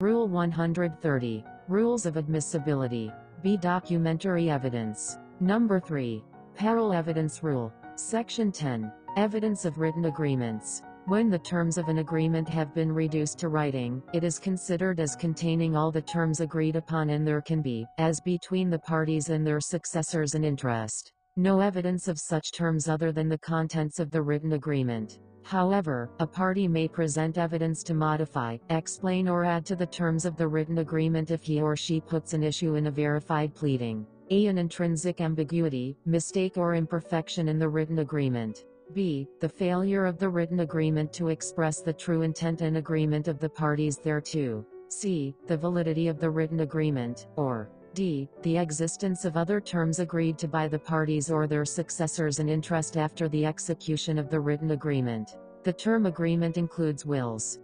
Rule 130. Rules of admissibility. B. Documentary evidence. Number 3. Parol Evidence Rule. Section 10. Evidence of written agreements. When the terms of an agreement have been reduced to writing, it is considered as containing all the terms agreed upon and there can be, as between the parties and their successors in interest, no evidence of such terms other than the contents of the written agreement. However, a party may present evidence to modify, explain or add to the terms of the written agreement if he or she puts an issue in a verified pleading. A. An intrinsic ambiguity, mistake or imperfection in the written agreement. B. The failure of the written agreement to express the true intent and agreement of the parties thereto. C. The validity of the written agreement, or D. The existence of other terms agreed to by the parties or their successors in interest after the execution of the written agreement. The term agreement includes wills,